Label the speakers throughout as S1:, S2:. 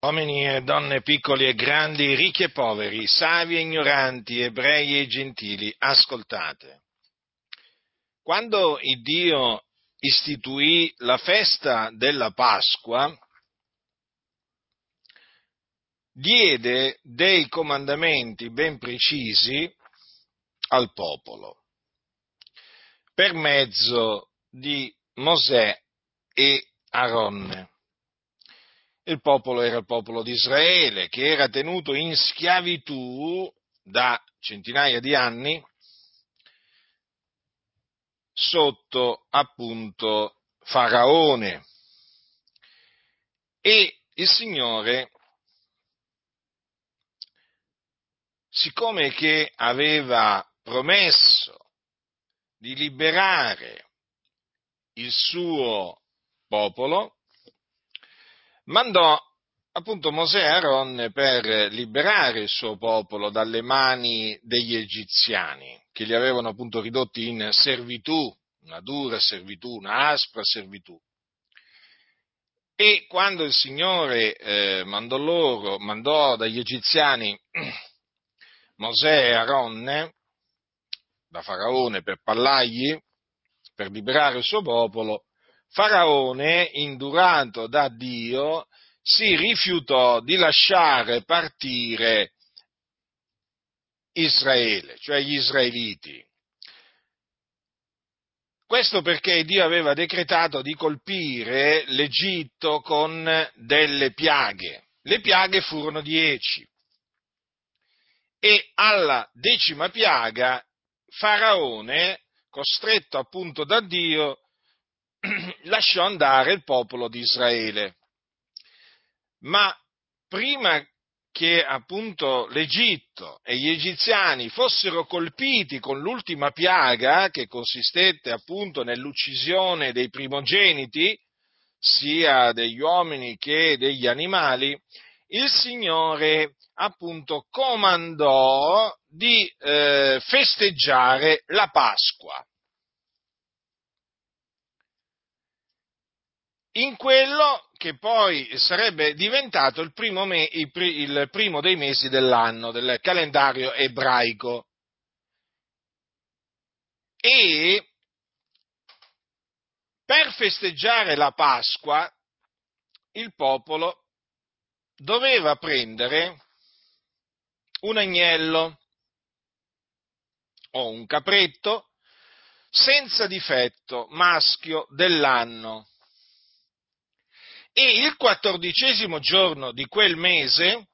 S1: Uomini e donne piccoli e grandi, ricchi e poveri, savi e ignoranti, ebrei e gentili, ascoltate. Quando il Dio istituì la festa della Pasqua, diede dei comandamenti ben precisi al popolo per mezzo di Mosè e Aronne il popolo era il popolo di Israele, che era tenuto in schiavitù da centinaia di anni sotto appunto Faraone. E il Signore, siccome che aveva promesso di liberare il suo popolo, mandò appunto Mosè e Aaron per liberare il suo popolo dalle mani degli egiziani, che li avevano appunto ridotti in servitù, una dura servitù, una aspra servitù. E quando il Signore eh, mandò loro, mandò dagli egiziani Mosè e Aaron da Faraone per parlargli, per liberare il suo popolo, Faraone, indurato da Dio, si rifiutò di lasciare partire Israele, cioè gli israeliti. Questo perché Dio aveva decretato di colpire l'Egitto con delle piaghe. Le piaghe furono dieci. E alla decima piaga Faraone, costretto appunto da Dio, lasciò andare il popolo di Israele. Ma prima che appunto l'Egitto e gli egiziani fossero colpiti con l'ultima piaga, che consistette appunto nell'uccisione dei primogeniti, sia degli uomini che degli animali, il Signore appunto comandò di eh, festeggiare la Pasqua. In quello che poi sarebbe diventato il primo, me, il primo dei mesi dell'anno, del calendario ebraico. E per festeggiare la Pasqua il popolo doveva prendere un agnello o un capretto senza difetto, maschio dell'anno e il quattordicesimo giorno di quel mese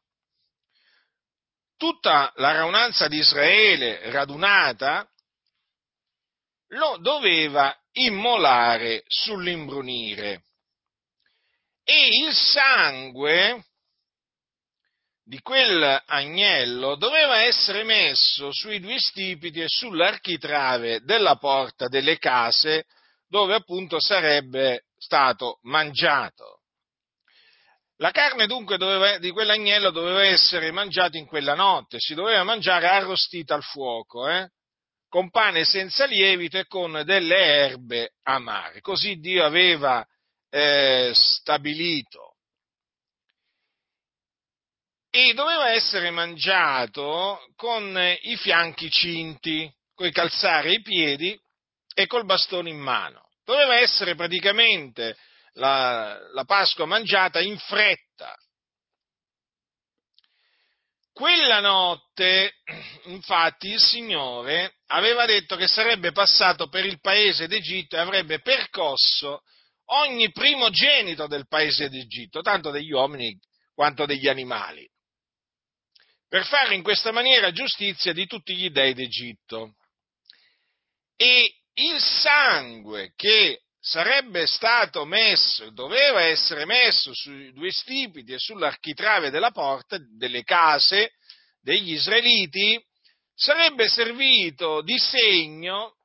S1: tutta la raunanza di Israele radunata lo doveva immolare sull'imbrunire e il sangue di quel agnello doveva essere messo sui due stipiti e sull'architrave della porta delle case dove appunto sarebbe stato mangiato. La carne dunque doveva, di quell'agnello doveva essere mangiata in quella notte, si doveva mangiare arrostita al fuoco, eh? con pane senza lievito e con delle erbe amare. Così Dio aveva eh, stabilito. E doveva essere mangiato con i fianchi cinti, coi calzare ai piedi e col bastone in mano. Doveva essere praticamente la, la Pasqua mangiata in fretta. Quella notte, infatti, il Signore aveva detto che sarebbe passato per il paese d'Egitto e avrebbe percosso ogni primogenito del paese d'Egitto, tanto degli uomini quanto degli animali, per fare in questa maniera giustizia di tutti gli dei d'Egitto. E il sangue che sarebbe stato messo, doveva essere messo sui due stipiti e sull'architrave della porta delle case degli israeliti, sarebbe servito di segno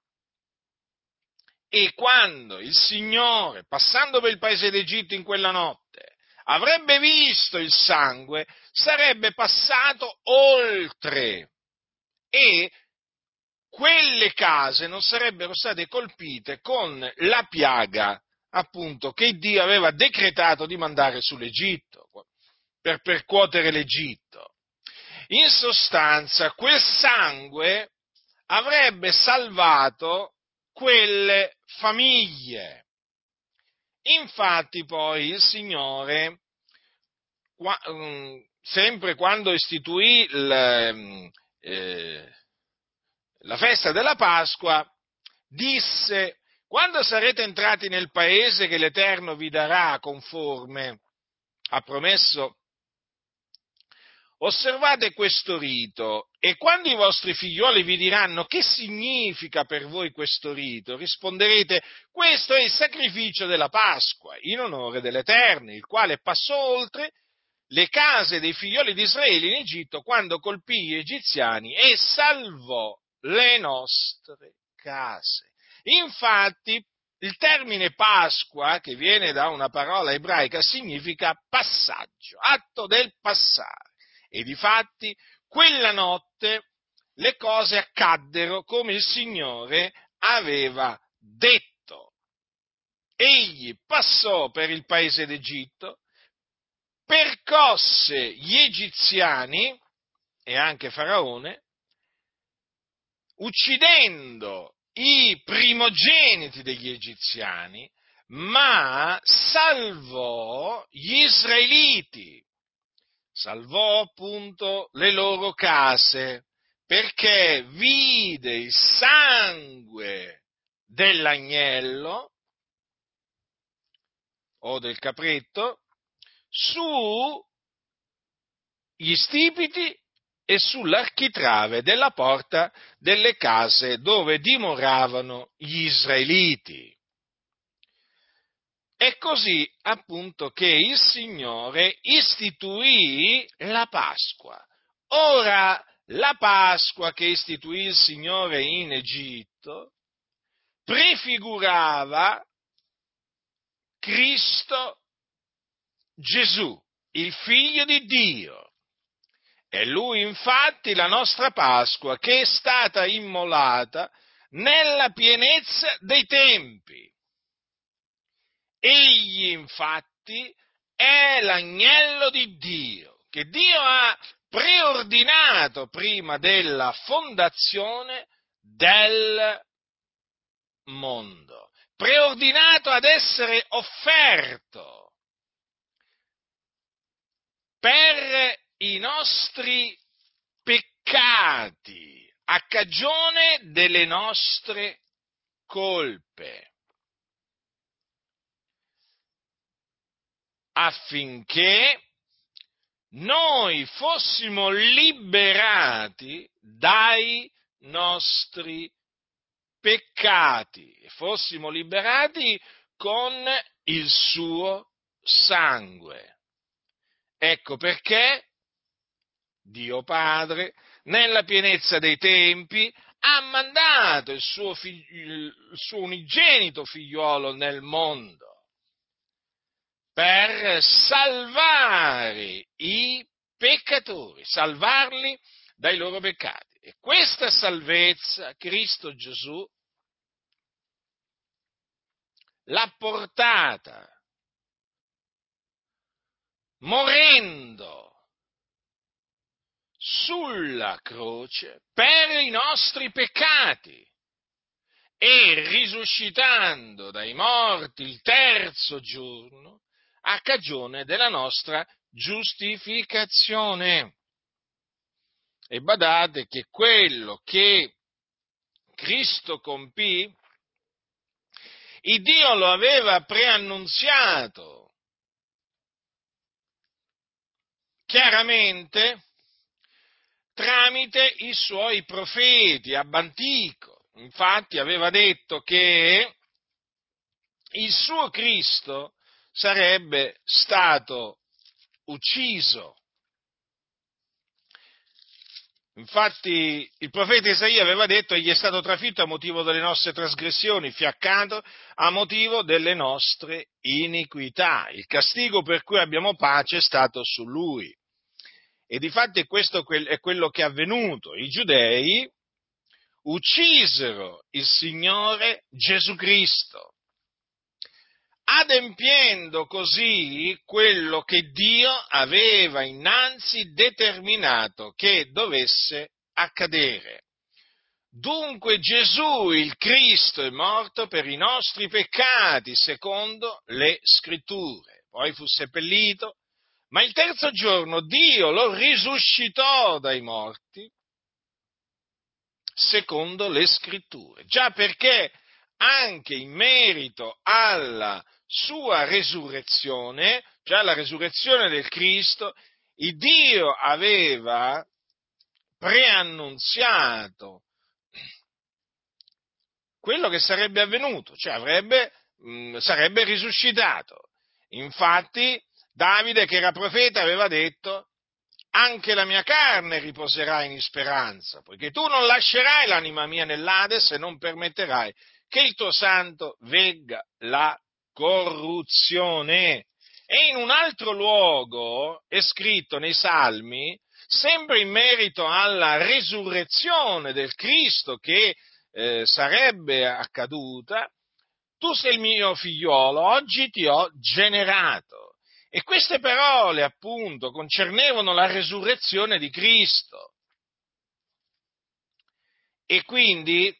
S1: e quando il Signore, passando per il paese d'Egitto in quella notte, avrebbe visto il sangue, sarebbe passato oltre e quelle case non sarebbero state colpite con la piaga appunto che Dio aveva decretato di mandare sull'Egitto. per percuotere l'Egitto. In sostanza, quel sangue avrebbe salvato quelle famiglie. Infatti poi il Signore, mm, sempre quando istituì il, mm, eh, la festa della Pasqua, disse, quando sarete entrati nel paese che l'Eterno vi darà conforme ha promesso Osservate questo rito e quando i vostri figlioli vi diranno che significa per voi questo rito, risponderete questo è il sacrificio della Pasqua in onore dell'Eterno, il quale passò oltre le case dei figlioli di Israele in Egitto quando colpì gli egiziani e salvò le nostre case. Infatti, il termine Pasqua, che viene da una parola ebraica, significa passaggio, atto del passare. E difatti quella notte le cose accaddero come il Signore aveva detto. Egli passò per il paese d'Egitto, percosse gli egiziani e anche Faraone, uccidendo i primogeniti degli egiziani, ma salvò gli israeliti. Salvò appunto le loro case perché vide il sangue dell'agnello o del capretto su gli stipiti e sull'architrave della porta delle case dove dimoravano gli israeliti. È così appunto che il Signore istituì la Pasqua. Ora, la Pasqua che istituì il Signore in Egitto prefigurava Cristo Gesù, il figlio di Dio. È lui infatti la nostra Pasqua che è stata immolata nella pienezza dei tempi. Egli infatti è l'agnello di Dio, che Dio ha preordinato prima della fondazione del mondo, preordinato ad essere offerto per i nostri peccati a cagione delle nostre colpe. affinché noi fossimo liberati dai nostri peccati e fossimo liberati con il suo sangue. Ecco perché Dio Padre, nella pienezza dei tempi, ha mandato il suo, figlio, il suo unigenito figliuolo nel mondo per salvare i peccatori, salvarli dai loro peccati. E questa salvezza Cristo Gesù l'ha portata morendo sulla croce per i nostri peccati e risuscitando dai morti il terzo giorno a cagione della nostra giustificazione. E badate che quello che Cristo compì, il Dio lo aveva preannunziato chiaramente tramite i suoi profeti ab antico. Infatti aveva detto che il suo Cristo sarebbe stato ucciso. Infatti il profeta Isaia aveva detto egli è stato trafitto a motivo delle nostre trasgressioni, fiaccato a motivo delle nostre iniquità. Il castigo per cui abbiamo pace è stato su lui. E difatti questo è quello che è avvenuto. I giudei uccisero il Signore Gesù Cristo adempiendo così quello che Dio aveva innanzi determinato che dovesse accadere. Dunque Gesù, il Cristo, è morto per i nostri peccati, secondo le scritture. Poi fu seppellito, ma il terzo giorno Dio lo risuscitò dai morti, secondo le scritture. Già perché anche in merito alla sua resurrezione, cioè alla resurrezione del Cristo, il Dio aveva preannunziato quello che sarebbe avvenuto, cioè avrebbe, mh, sarebbe risuscitato. Infatti, Davide, che era profeta, aveva detto, anche la mia carne riposerà in speranza, poiché tu non lascerai l'anima mia nell'Ades e non permetterai che il tuo santo vegga la corruzione. E in un altro luogo è scritto nei Salmi, sempre in merito alla resurrezione del Cristo che eh, sarebbe accaduta, tu sei il mio figliolo, oggi ti ho generato. E queste parole, appunto, concernevano la resurrezione di Cristo. E quindi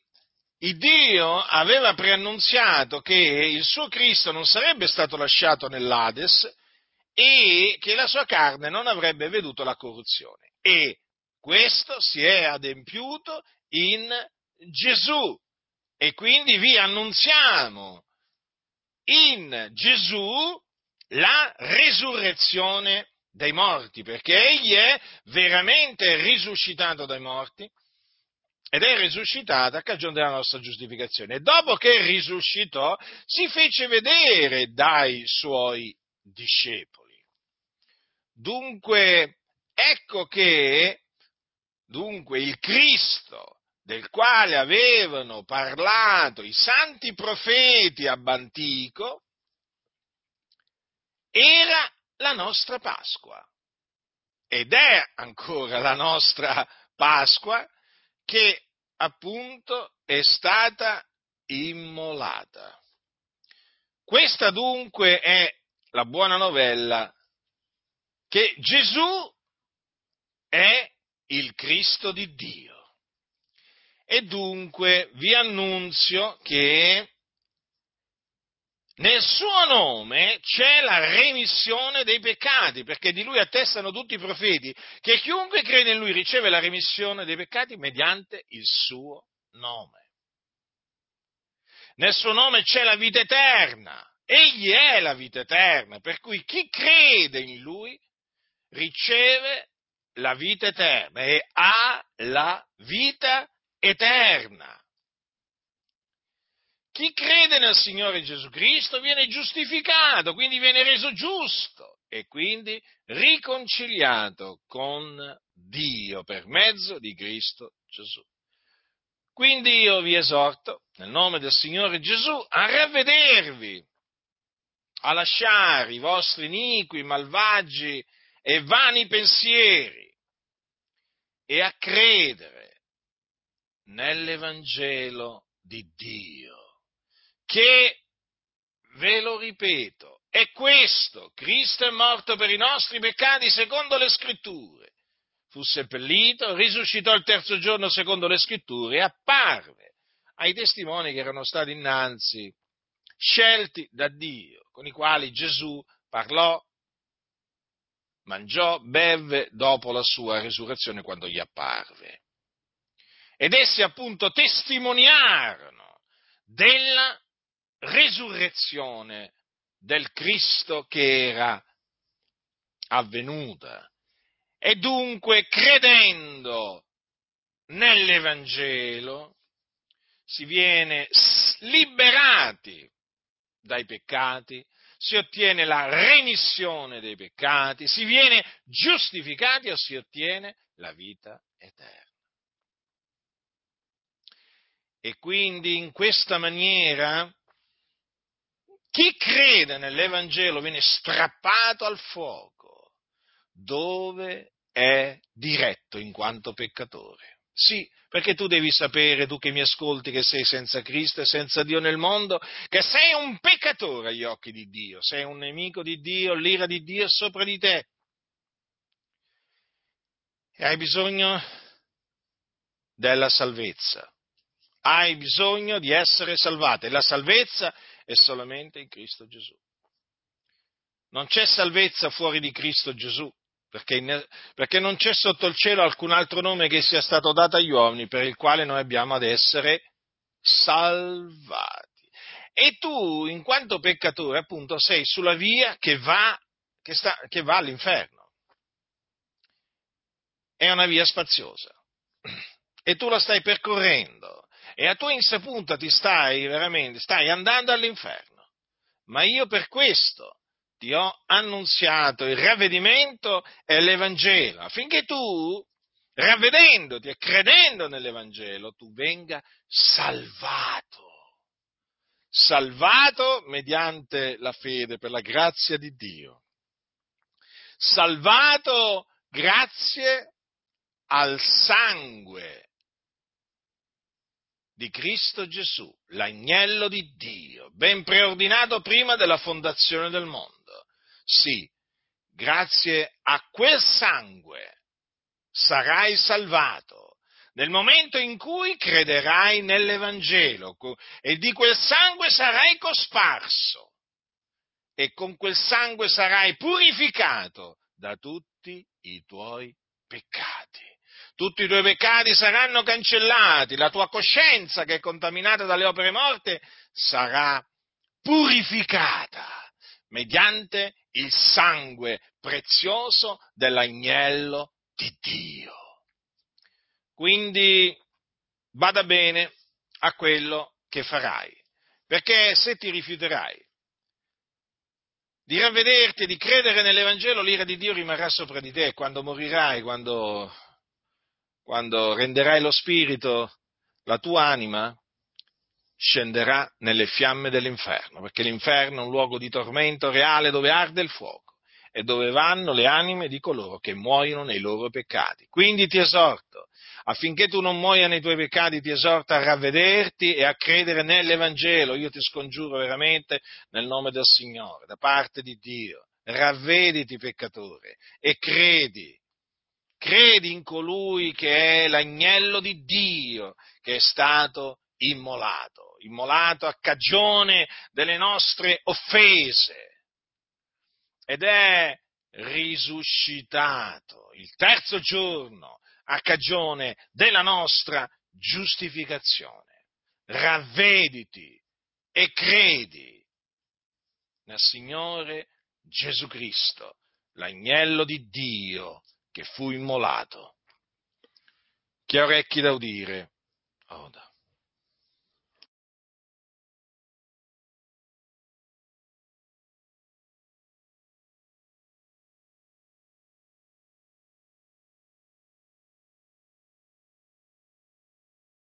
S1: il Dio aveva preannunziato che il suo Cristo non sarebbe stato lasciato nell'Ades e che la sua carne non avrebbe veduto la corruzione. E questo si è adempiuto in Gesù. E quindi vi annunziamo in Gesù la risurrezione dei morti, perché egli è veramente risuscitato dai morti ed è risuscitato a cagione della nostra giustificazione. E dopo che risuscitò, si fece vedere dai suoi discepoli. Dunque, ecco che dunque il Cristo del quale avevano parlato i santi profeti ab era la nostra Pasqua. Ed è ancora la nostra Pasqua che appunto è stata immolata. Questa dunque è la buona novella che Gesù è il Cristo di Dio. E dunque vi annunzio che nel suo nome c'è la remissione dei peccati, perché di lui attestano tutti i profeti che chiunque crede in lui riceve la remissione dei peccati mediante il suo nome. Nel suo nome c'è la vita eterna, egli è la vita eterna, per cui chi crede in lui riceve la vita eterna e ha la vita eterna. Chi crede nel Signore Gesù Cristo viene giustificato, quindi viene reso giusto e quindi riconciliato con Dio per mezzo di Cristo Gesù. Quindi io vi esorto, nel nome del Signore Gesù, a ravvedervi, a lasciare i vostri iniqui, malvagi e vani pensieri e a credere nell'Evangelo di Dio che, ve lo ripeto, è questo, Cristo è morto per i nostri peccati secondo le scritture, fu seppellito, risuscitò il terzo giorno secondo le scritture e apparve ai testimoni che erano stati innanzi scelti da Dio, con i quali Gesù parlò, mangiò, bevve dopo la sua risurrezione quando gli apparve. Ed essi appunto testimoniarono della risurrezione del Cristo che era avvenuta. E dunque, credendo nell'Evangelo, si viene liberati dai peccati, si ottiene la remissione dei peccati, si viene giustificati o si ottiene la vita eterna. E quindi in questa maniera chi crede nell'Evangelo viene strappato al fuoco, dove è diretto in quanto peccatore. Sì, perché tu devi sapere, tu che mi ascolti, che sei senza Cristo e senza Dio nel mondo, che sei un peccatore agli occhi di Dio, sei un nemico di Dio, l'ira di Dio è sopra di te. E hai bisogno della salvezza. Hai bisogno di essere salvato e la salvezza è solamente in Cristo Gesù. Non c'è salvezza fuori di Cristo Gesù perché, perché non c'è sotto il cielo alcun altro nome che sia stato dato agli uomini per il quale noi abbiamo ad essere salvati. E tu, in quanto peccatore, appunto, sei sulla via che va, che sta, che va all'inferno. È una via spaziosa. E tu la stai percorrendo. E a tua insaputa ti stai veramente, stai andando all'inferno. Ma io per questo ti ho annunziato il ravvedimento e l'Evangelo, affinché tu, ravvedendoti e credendo nell'Evangelo, tu venga salvato. Salvato mediante la fede per la grazia di Dio. Salvato grazie al sangue di Cristo Gesù, l'agnello di Dio, ben preordinato prima della fondazione del mondo. Sì, grazie a quel sangue sarai salvato nel momento in cui crederai nell'Evangelo e di quel sangue sarai cosparso e con quel sangue sarai purificato da tutti i tuoi peccati. Tutti i tuoi peccati saranno cancellati, la tua coscienza che è contaminata dalle opere morte sarà purificata mediante il sangue prezioso dell'agnello di Dio. Quindi vada bene a quello che farai, perché se ti rifiuterai di ravvederti di credere nell'Evangelo, l'ira di Dio rimarrà sopra di te quando morirai, quando, quando renderai lo spirito, la tua anima scenderà nelle fiamme dell'inferno, perché l'inferno è un luogo di tormento reale dove arde il fuoco e dove vanno le anime di coloro che muoiono nei loro peccati. Quindi ti esorto, affinché tu non muoia nei tuoi peccati, ti esorto a ravvederti e a credere nell'Evangelo. Io ti scongiuro veramente nel nome del Signore, da parte di Dio. Ravvediti peccatore e credi credi in colui che è l'agnello di Dio che è stato immolato, immolato a cagione delle nostre offese ed è risuscitato il terzo giorno a cagione della nostra giustificazione. Ravvediti e credi nel Signore Gesù Cristo, l'agnello di Dio che fu immolato. Chi ha orecchi da udire, oda.